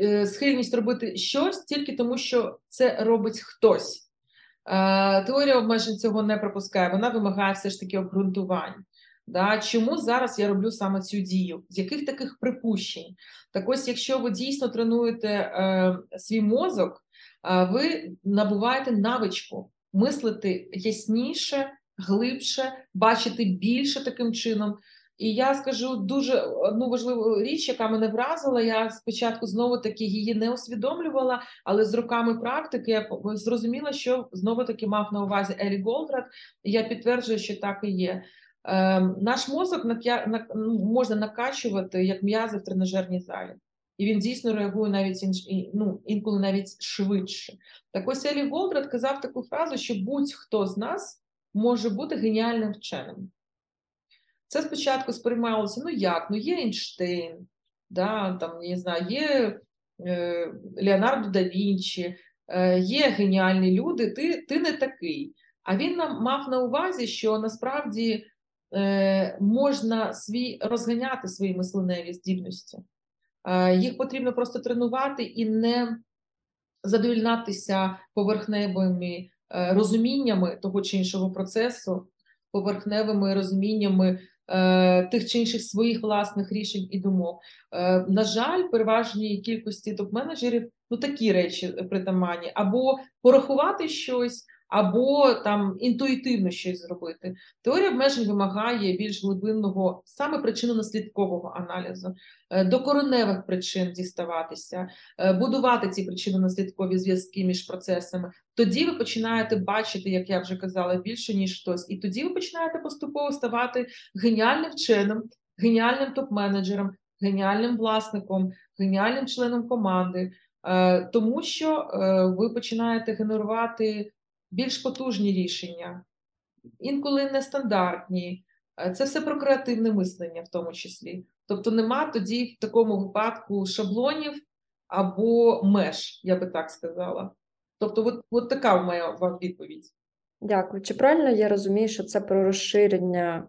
Е, схильність робити щось тільки тому, що це робить хтось. Е, теорія обмежень цього не пропускає, вона вимагає все ж таки обґрунтувань. Да? Чому зараз я роблю саме цю дію? З яких таких припущень? Так ось, якщо ви дійсно тренуєте е, свій мозок, е, ви набуваєте навичку мислити ясніше, глибше, бачити більше таким чином. І я скажу дуже одну важливу річ, яка мене вразила. Я спочатку знову таки її не усвідомлювала, але з роками практики я зрозуміла, що знову таки мав на увазі Елі Голдрат. І я підтверджую, що так і є. Ем, наш мозок ну, можна накачувати як м'язи в тренажерній залі, і він дійсно реагує навіть ну, інколи навіть швидше. Так ось Елі Голдрат казав таку фразу, що будь-хто з нас може бути геніальним вченим. Це спочатку сприймалося: ну як? Ну є Ейнштейн, да, там, не знаю, є е, Леонардо да Вінчі, е, є геніальні люди, ти, ти не такий. А він нам мав на увазі, що насправді. Е, можна свій розганяти свої мисленеві здібності. Е, їх потрібно просто тренувати і не задовільнатися поверхневими е, розуміннями того чи іншого процесу, поверхневими розуміннями тих чи інших своїх власних рішень і думок. На жаль, переважній кількості топ-менеджерів ну такі речі притаманні, або порахувати щось або там інтуїтивно щось зробити. Теорія обмежень вимагає більш глибинного, саме причинно-наслідкового аналізу, е, до кореневих причин діставатися, е, будувати ці причинно-наслідкові зв'язки між процесами. Тоді ви починаєте бачити, як я вже казала, більше ніж хтось, і тоді ви починаєте поступово ставати геніальним вченим, геніальним топ-менеджером, геніальним власником, геніальним членом команди. Е, тому що ви починаєте генерувати більш потужні рішення, інколи нестандартні. Е, це все про креативне мислення, в тому числі. Тобто, нема тоді в такому випадку шаблонів або меж, я би так сказала. Тобто, от, от така моя вам відповідь. Дякую. Чи правильно я розумію, що це про розширення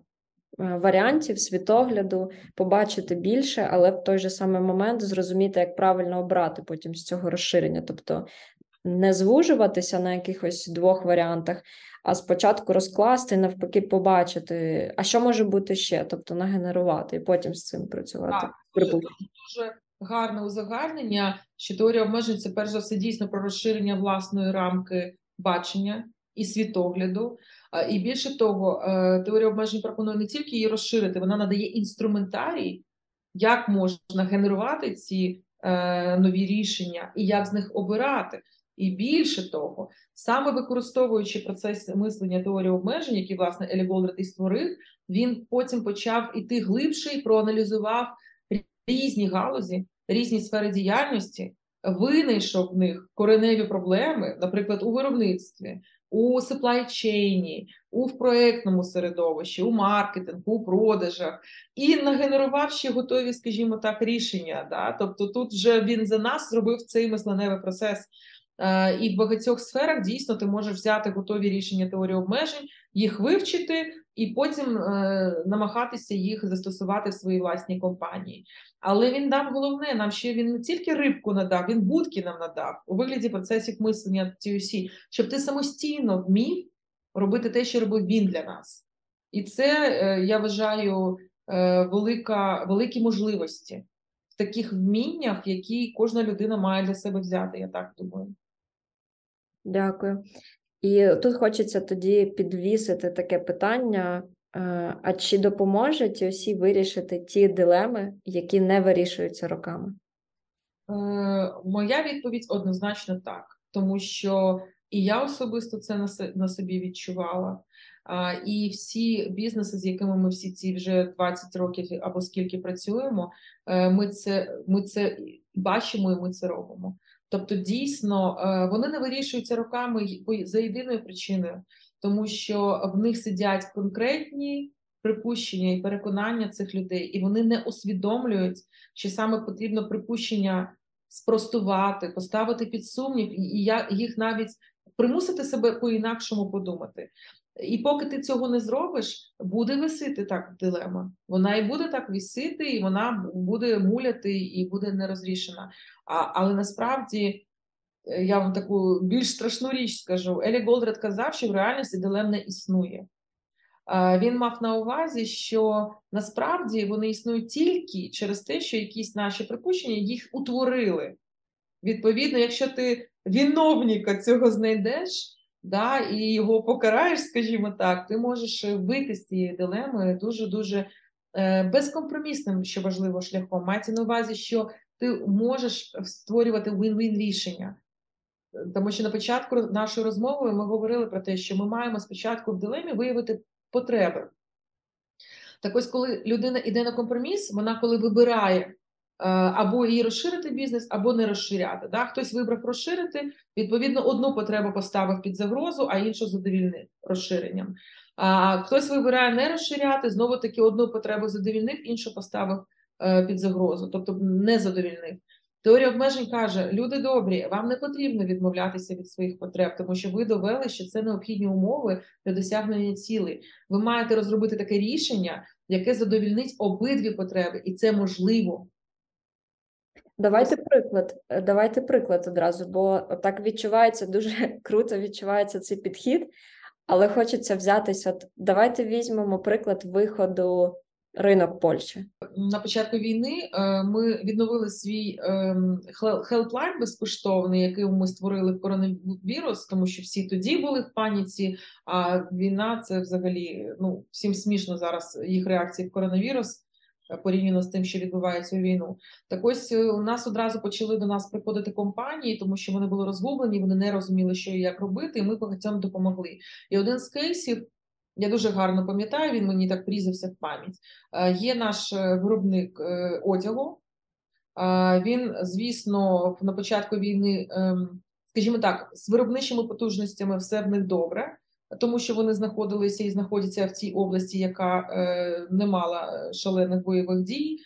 е, варіантів, світогляду, побачити більше, але в той же самий момент зрозуміти, як правильно обрати потім з цього розширення. Тобто не звужуватися на якихось двох варіантах, а спочатку розкласти, навпаки, побачити, а що може бути ще, тобто нагенерувати і потім з цим працювати. Так, дуже, дуже гарне узагальнення, що теорія обмежень це перш за все дійсно про розширення власної рамки бачення і світогляду. І більше того, е, теорія обмежень пропонує не тільки її розширити, вона надає інструментарій, як можна генерувати ці е, нові рішення і як з них обирати. І більше того, саме використовуючи процес мислення теорії обмежень, який, власне, Елі Голдрат і створив, він потім почав іти глибше і проаналізував різні галузі, різні сфери діяльності, винайшов в них кореневі проблеми, наприклад, у виробництві, у supply у проєктному середовищі, у маркетингу, у продажах, і нагенерував ще готові, скажімо так, рішення. Да? Тобто, тут вже він за нас зробив цей мисленевий процес. Е, і в багатьох сферах дійсно ти можеш взяти готові рішення теорії обмежень, їх вивчити і потім е, намагатися їх застосувати в своїй власній компанії. Але він дав головне, нам ще він не тільки рибку надав, він будки нам надав у вигляді процесів мислення TUC, щоб ти самостійно вмів робити те, що робив він для нас. І це е, я вважаю велика, великі можливості в таких вміннях, які кожна людина має для себе взяти. Я так думаю. Дякую. І тут хочеться тоді підвісити таке питання: е, а чи допоможе ті вирішити ті дилеми, які не вирішуються роками? Е, моя відповідь однозначно так, тому що і я особисто це на собі відчувала. І всі бізнеси, з якими ми всі ці вже 20 років або скільки працюємо, е, ми це ми це бачимо і ми це робимо. Тобто, дійсно, е, вони не вирішуються роками за єдиною причиною, тому що в них сидять конкретні припущення і переконання цих людей, і вони не усвідомлюють, що саме потрібно припущення спростувати, поставити під сумнів, і я їх навіть примусити себе по-інакшому подумати. І поки ти цього не зробиш, буде висити так дилема. Вона і буде так висити, і вона буде муляти і буде нерозрішена. А, Але насправді е, я вам таку більш страшну річ скажу: Елі Голдред казав, що в реальності дилем не існує. Він мав на увазі, що насправді вони існують тільки через те, що якісь наші припущення їх утворили. Відповідно, якщо ти виновника цього знайдеш да, і його покараєш, скажімо так, ти можеш вийти з цієї дилеми дуже дуже е, безкомпромісним, що важливо, шляхом. Мається на увазі, що ти можеш створювати win-win рішення. Тому що на початку нашої розмови ми говорили про те, що ми маємо спочатку в дилемі виявити потреби. Так ось, коли людина йде на компроміс, вона коли вибирає е, або її розширити бізнес, або не розширяти. Да? Хтось вибрав розширити, відповідно, одну потребу поставив під загрозу, а іншу задовільнив розширенням. А хтось вибирає не розширяти, знову таки одну потребу задовільнив, іншу поставив е, під загрозу, тобто не задовільнив. Теорія обмежень каже: люди добрі, вам не потрібно відмовлятися від своїх потреб, тому що ви довели, що це необхідні умови для досягнення цілей. Ви маєте розробити таке рішення, яке задовільнить обидві потреби, і це можливо. Давайте приклад, давайте приклад одразу, бо так відчувається дуже *laughs* круто, відчувається цей підхід, але хочеться взятися. От давайте візьмемо приклад виходу ринок Польщі. На початку війни е, ми відновили свій ем, хелплайн безкоштовний, який ми створили в коронавірус, тому що всі тоді були в паніці. А війна це взагалі ну всім смішно зараз їх реакції в коронавірус. Е, порівняно з тим, що відбувається війну, так ось е, у нас одразу почали до нас приходити компанії, тому що вони були розгублені, вони не розуміли, що і як робити, і ми багатьом допомогли. І один з кейсів я дуже гарно пам'ятаю, він мені так прізався в пам'ять. Е, є наш виробник одягу. Він, звісно, на початку війни, ем, скажімо так, з виробничими потужностями все в них добре, тому що вони знаходилися і знаходяться в цій області, яка не мала шалених бойових дій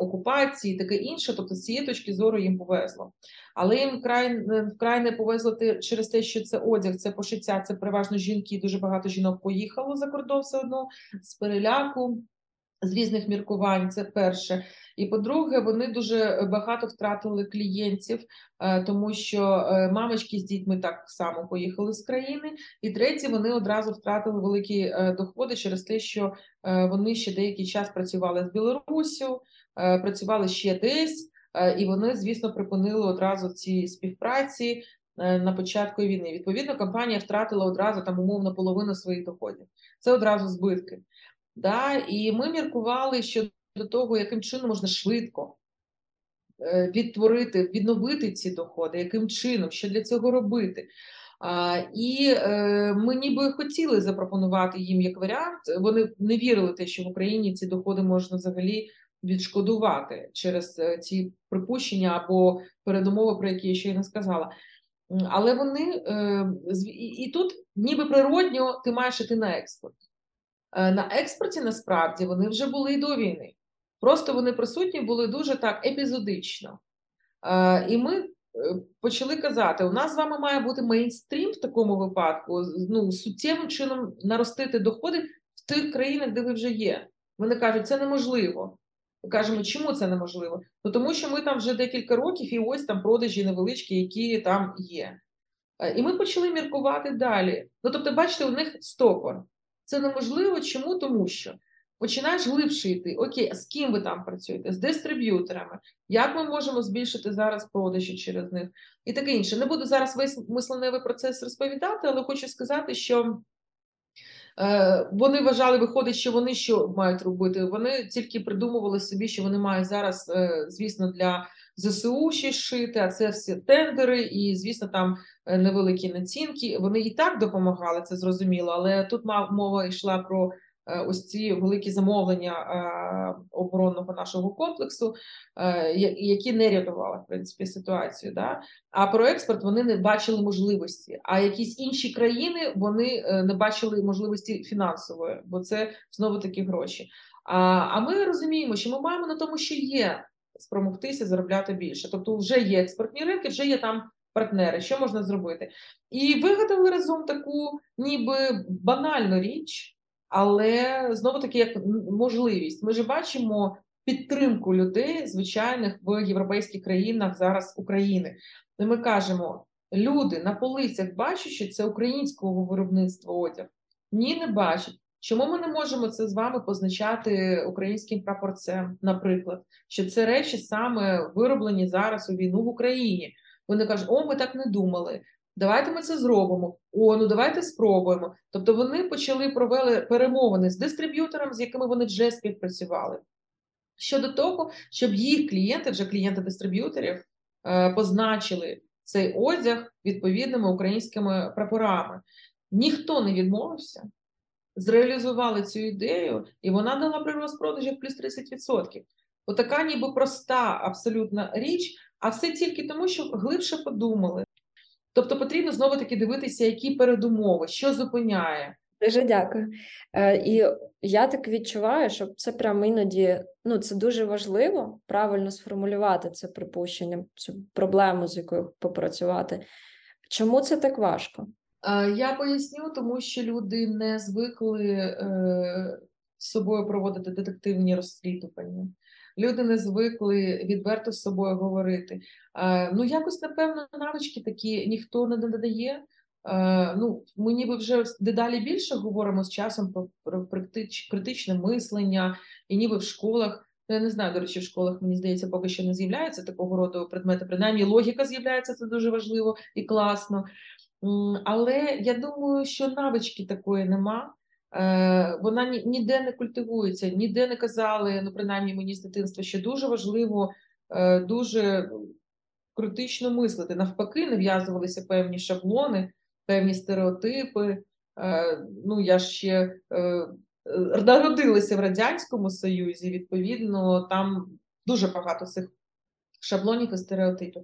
окупації, таке інше. Тобто, з цієї точки зору їм повезло. Але їм вкрай, вкрай не повезло через те, що це одяг, це пошиття, це переважно жінки. Дуже багато жінок поїхало за кордон все одно з переляку з різних міркувань, це перше. І по-друге, вони дуже багато втратили клієнтів, е, тому що е, мамочки з дітьми так само поїхали з країни. І третє, вони одразу втратили великі е, доходи через те, що вони ще деякий час працювали з Білоруссю, працювали ще десь, і вони, звісно, припинили одразу ці співпраці. На початку війни відповідно компанія втратила одразу там умовно половину своїх доходів. Це одразу збитки. Да? І ми міркували щодо того, яким чином можна швидко е, відтворити, відновити ці доходи, яким чином, що для цього робити. А, І е, ми ніби хотіли запропонувати їм як варіант. Вони не вірили те, що в Україні ці доходи можна взагалі відшкодувати через е, ці припущення або передумови, про які я ще й не сказала. Але вони е, і, тут, ніби природньо, ти маєш іти на експорт. Е, на експорті насправді вони вже були і до війни. Просто вони присутні були дуже так епізодично. Е, і ми е, почали казати: у нас з вами має бути мейнстрім в такому випадку, ну, суттєвим чином наростити доходи в тих країнах, де ви вже є. Вони кажуть, це неможливо. Ми кажемо, чому це неможливо? Ну тому що ми там вже декілька років, і ось там продажі невеличкі, які там є. І ми почали міркувати далі. Ну тобто, бачите, у них стопор. Це неможливо. Чому? Тому що починаєш глибше йти. Окей, а з ким ви там працюєте? З дистриб'юторами. Як ми можемо збільшити зараз продажі через них? І таке інше. Не буду зараз весь мисленевий процес розповідати, але хочу сказати, що. Е, вони вважали, виходить, що вони що мають робити. Вони тільки придумували собі, що вони мають зараз, е, звісно, для ЗСУ ще шити, а це всі тендери, і звісно, там е, невеликі націнки. Вони і так допомагали, це зрозуміло, але тут мова йшла про е, ось ці великі замовлення е, оборонного нашого комплексу, які не рятували в принципі ситуацію. Да? А про експорт вони не бачили можливості. А якісь інші країни вони не бачили можливості фінансової, бо це знову таки гроші. А, а ми розуміємо, що ми маємо на тому, що є спромогтися заробляти більше. Тобто, вже є експортні ринки, вже є там партнери. Що можна зробити? І вигадали разом таку, ніби банальну річ, але знову таки як можливість. Ми ж бачимо підтримку людей, звичайних в європейських країнах зараз України. І ми кажемо: люди на полицях бачать, що це українського виробництва одяг. Ні, не бачать. Чому ми не можемо це з вами позначати українським прапорцем, наприклад, що це речі саме вироблені зараз у війну в Україні? Вони кажуть, о, ми так не думали. Давайте ми це зробимо. О, ну давайте спробуємо. Тобто вони почали провели перемовини з дистриб'ютором, з якими вони вже співпрацювали. Щодо того, щоб їх клієнти, вже клієнти дистриб'юторів, е, позначили цей одяг відповідними українськими прапорами. Ніхто не відмовився, зреалізували цю ідею, і вона дала при розпродажах плюс 30%. Отака ніби проста абсолютна річ, а все тільки тому, що глибше подумали. Тобто потрібно знову таки дивитися, які передумови, що зупиняє. Дуже дякую. Е, і я так відчуваю, що це прямо іноді ну, це дуже важливо правильно сформулювати це припущення, цю проблему, з якою попрацювати. Чому це так важко? Е, Я поясню, тому що люди не звикли е, з собою проводити детективні розслідування. Люди не звикли відверто з собою говорити. Е, ну, якось, напевно, навички такі ніхто не надає. Е, ну, ми ніби вже дедалі більше говоримо з часом про критичне мислення, і ніби в школах. ну, Я не знаю, до речі, в школах, мені здається, поки що не з'являються такого роду предмети. Принаймні, логіка з'являється, це дуже важливо і класно. Але я думаю, що навички такої нема. Е, Вона ніде не культивується, ніде не казали, ну принаймні мені з дитинства, що дуже важливо, е, дуже критично мислити. Навпаки, нав'язувалися певні шаблони, певні стереотипи. Е, Ну, я ще народилася в Радянському Союзі, відповідно, там дуже багато цих шаблонів і стереотипів.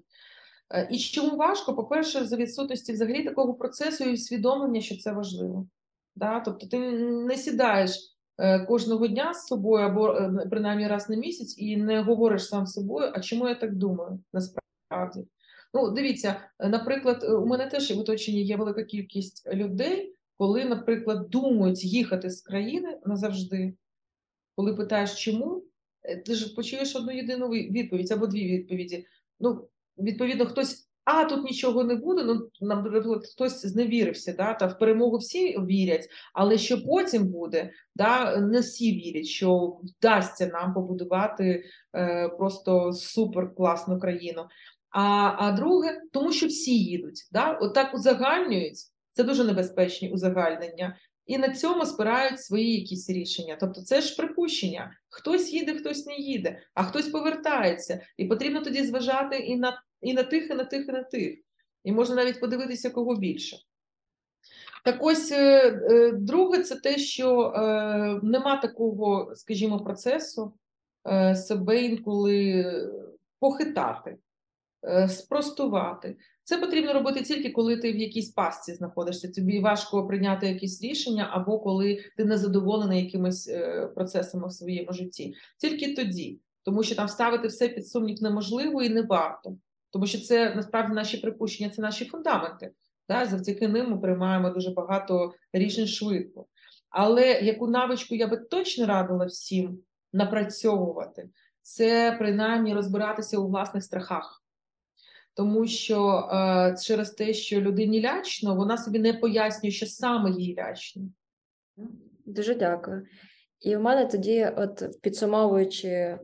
Е, І чому важко? По-перше, за відсутності взагалі такого процесу і усвідомлення, що це важливо. Да? Тобто ти не сідаєш е, кожного дня з собою або е, принаймні раз на місяць і не говориш сам з собою, а чому я так думаю насправді. Ну, дивіться, наприклад, у мене теж в оточенні є велика кількість людей, коли, наприклад, думають їхати з країни назавжди, коли питаєш, чому, ти ж почуєш одну єдину відповідь або дві відповіді. Ну, відповідно, хтось, а тут нічого не буде. Ну, наприклад, хтось зневірився, да, та в перемогу всі вірять, але що потім буде, да, не всі вірять, що вдасться нам побудувати е, просто супер класну країну. А, а друге, тому що всі їдуть. Да? Отак узагальнюють. Це дуже небезпечні узагальнення. І на цьому спирають свої якісь рішення. Тобто, це ж припущення. Хтось їде, хтось не їде, а хтось повертається. І потрібно тоді зважати і на, і на тих, і на тих, і на тих. І можна навіть подивитися, кого більше. Так ось е, е, друге, це те, що е, нема такого, скажімо, процесу себе інколи похитати, спростувати. Це потрібно робити тільки коли ти в якійсь пастці знаходишся. Тобі важко прийняти якісь рішення, або коли ти не задоволений якимись процесами в своєму житті. Тільки тоді, тому що там ставити все під сумнів неможливо і не варто, тому що це насправді наші припущення, це наші фундаменти. Да? Завдяки ним ми приймаємо дуже багато рішень швидко. Але яку навичку я би точно радила всім напрацьовувати, це принаймні розбиратися у власних страхах. Тому що е, через те, що людині лячно, вона собі не пояснює, що саме їй лячно. Дуже дякую. І в мене тоді, от підсумовуючи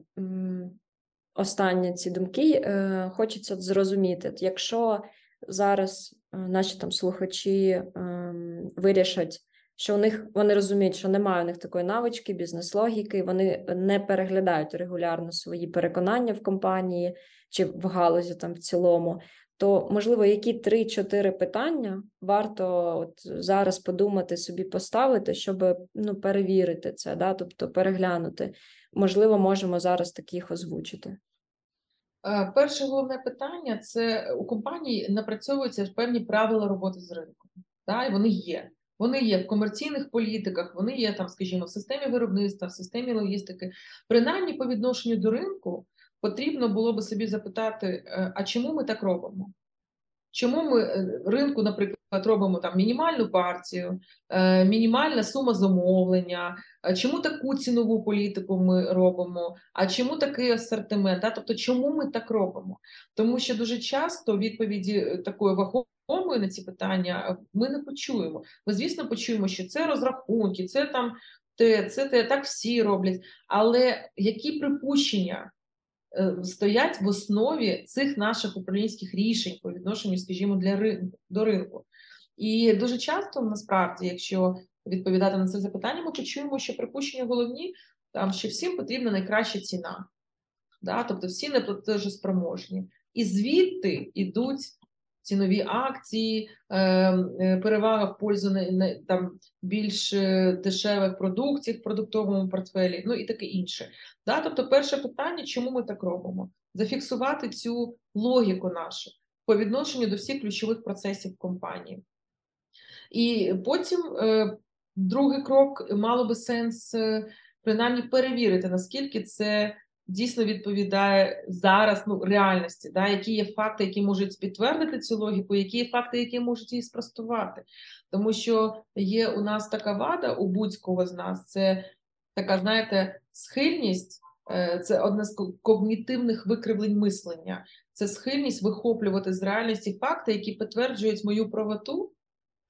останні ці думки, е, хочеться зрозуміти, якщо зараз е, наші там слухачі ем, вирішать, що у них вони розуміють, що немає у них такої навички, бізнес-логіки, вони не переглядають регулярно свої переконання в компанії чи в галузі там в цілому, то можливо, які 3-4 питання варто от зараз подумати собі поставити, щоб ну, перевірити це, да? тобто переглянути. Можливо, можемо зараз таких озвучити. Е, Перше головне питання це у компанії напрацьовуються певні правила роботи з ринком. Да? І вони є. Вони є в комерційних політиках, вони є там, скажімо, в системі виробництва, в системі логістики. Принаймні, по відношенню до ринку потрібно було би собі запитати: е, а чому ми так робимо? Чому ми е, ринку, наприклад, робимо там мінімальну партію, е, мінімальна сума замовлення? Чому таку цінову політику ми робимо? А чому такий асортимент? Да? Тобто, чому ми так робимо? Тому що дуже часто відповіді е, такої вагомої на ці питання ми не почуємо. Ми, звісно, почуємо, що це розрахунки, це там те, це те, так всі роблять. Але які припущення? Е, Стоять в основі цих наших управлінських рішень по відношенню, скажімо, для ринку до ринку. І дуже часто насправді, якщо відповідати на це запитання, ми почуємо, що припущення головні там, що всім потрібна найкраща ціна, да? тобто всі неплатежоспроможні. І звідти йдуть цінові акції, е, е, перевага в пользу там, більш е, дешевих продуктів в продуктовому портфелі, ну і таке інше. Да? Тобто, перше питання, чому ми так робимо? Зафіксувати цю логіку нашу по відношенню до всіх ключових процесів компанії. І потім другий крок мало би сенс принаймні перевірити, наскільки це дійсно відповідає зараз ну, реальності, да? які є факти, які можуть підтвердити цю логіку, які є факти, які можуть її спростувати. Тому що є у нас така вада у будь-кого з нас, це така, знаєте, схильність. е, Це одне з когнітивних викривлень мислення. Це схильність вихоплювати з реальності факти, які підтверджують мою правоту,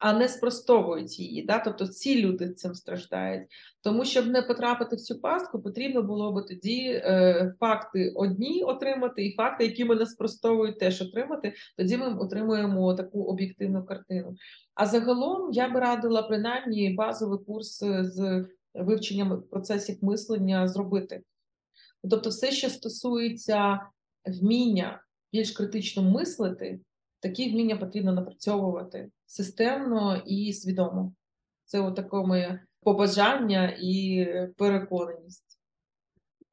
а не спростовують її. Да? Тобто ці люди цим страждають. Тому щоб не потрапити в цю пастку, потрібно було би тоді е, факти одні отримати, і факти, які мене спростовують, теж отримати. Тоді ми отримуємо таку об'єктивну картину. А загалом я би радила принаймні базовий курс е, з вивченням процесів мислення зробити. Тобто, все, що стосується вміння більш критично мислити, такі вміння потрібно напрацьовувати системно і свідомо. Це отаке моє побажання і переконаність.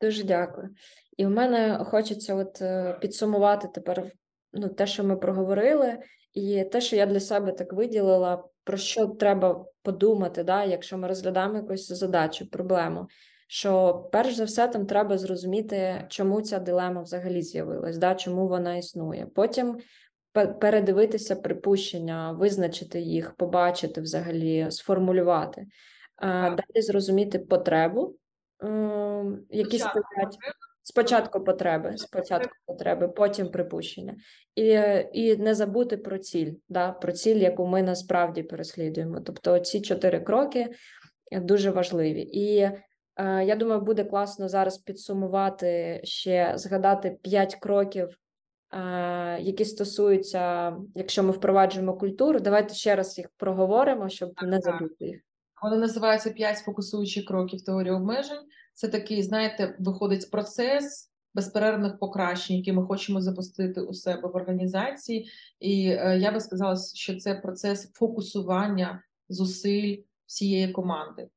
Дуже дякую. І в мене хочеться от е, підсумувати тепер ну, те, що ми проговорили, і те, що я для себе так виділила, про що треба подумати, да, якщо ми розглядаємо якусь задачу, проблему. Що перш за все там треба зрозуміти, чому ця дилема взагалі з'явилась, да, чому вона існує. Потім передивитися припущення, визначити їх, побачити взагалі, сформулювати. Далі зрозуміти потребу, ем, які стоять спочатку потреби, спочатку потреби, потім припущення, і, і не забути про ціль, да, про ціль, яку ми насправді переслідуємо. Тобто ці чотири кроки е, дуже важливі. І е, я думаю, буде класно зараз підсумувати ще згадати п'ять кроків. Е, Які стосуються, якщо ми впроваджуємо культуру, давайте ще раз їх проговоримо, щоб не забути їх. Вони називаються п'ять фокусуючих кроків теорії обмежень. Це такий, знаєте, виходить процес безперервних покращень, які ми хочемо запустити у себе в організації. І е, я би сказала, що це процес фокусування зусиль всієї команди.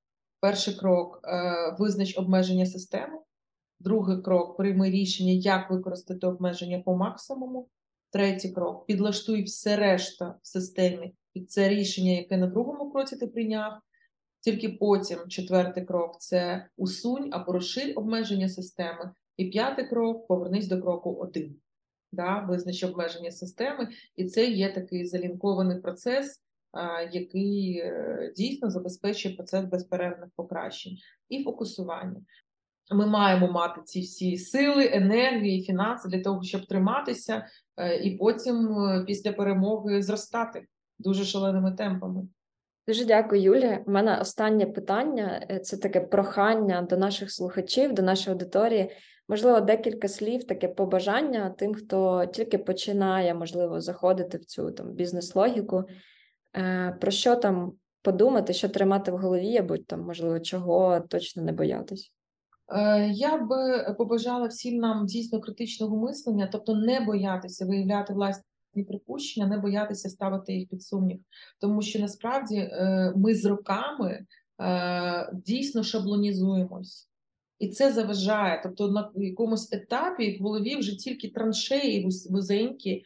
Перший крок е, визнач обмеження системи. Другий крок прийми рішення, як використати обмеження по максимуму. Третій крок підлаштуй все решта в системі під це рішення, яке на другому кроці ти прийняв. Тільки потім четвертий крок це усунь або розширь обмеження системи. І п'ятий крок повернись до кроку один. Да, визнач обмеження системи, і це є такий залінкований процес, який е, дійсно забезпечує процес безперервних покращень і фокусування. Ми маємо мати ці всі сили, енергії, фінанси для того, щоб триматися, е, і потім е, після перемоги зростати дуже шаленими темпами. Дуже дякую, Юлія. У мене останнє питання е, це таке прохання до наших слухачів, до нашої аудиторії. Можливо, декілька слів, таке побажання тим, хто тільки починає, можливо, заходити в цю там бізнес-логіку. Про що там подумати, що тримати в голові, або там, можливо, чого точно не боятись. Е, Я би побажала всім нам дійсно критичного мислення, тобто не боятися виявляти власні припущення, не боятися ставити їх під сумнів, тому що насправді е, ми з роками е, дійсно шаблонізуємось. І це заважає. Тобто на якомусь етапі в голові вже тільки траншеї вузенькі, е,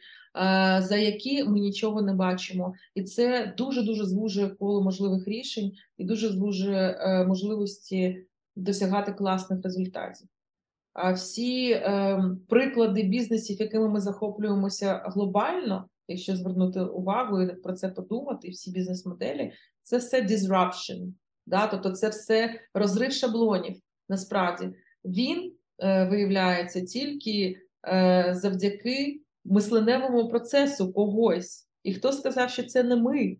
за які ми нічого не бачимо. І це дуже дуже звужує коло можливих рішень і дуже звужує е, можливості досягати класних результатів. А всі е, приклади бізнесів, якими ми захоплюємося глобально, якщо звернути увагу і про це подумати, всі бізнес-моделі, це все disruption, да? тобто це все розрив шаблонів. Насправді він е, виявляється тільки е, завдяки мисленевому процесу когось. І хто сказав, що це не ми?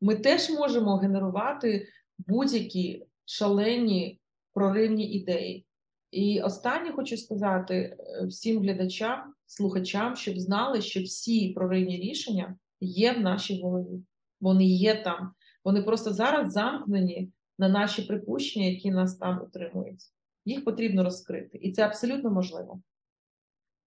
Ми теж можемо генерувати будь-які шалені проривні ідеї. І останнє хочу сказати е, всім глядачам, слухачам, щоб знали, що всі проривні рішення є в нашій голові. Вони є там. Вони просто зараз замкнені на наші припущення, які нас там утримують. Їх потрібно розкрити, і це абсолютно можливо.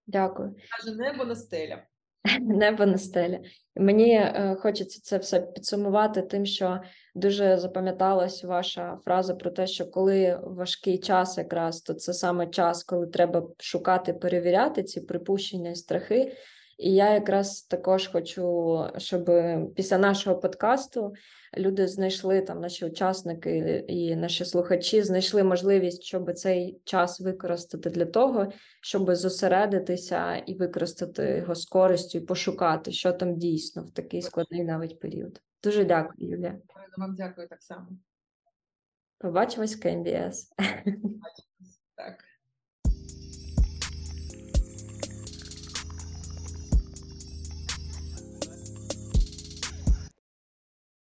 Дякую. Каже небо на стеля. *laughs* Небо на стелі. Мені е, хочеться це все підсумувати тим, що дуже запам'яталась ваша фраза про те, що коли важкий час, якраз то це саме час, коли треба шукати, перевіряти ці припущення і страхи. І я якраз також хочу, щоб після нашого подкасту люди знайшли там наші учасники і наші слухачі знайшли можливість, щоб цей час використати для того, щоб зосередитися і використати його з користю і пошукати, що там дійсно в такий складний навіть період. Дуже дякую, Юлія. Вам дякую так само. Побачимось в КМБС. Так.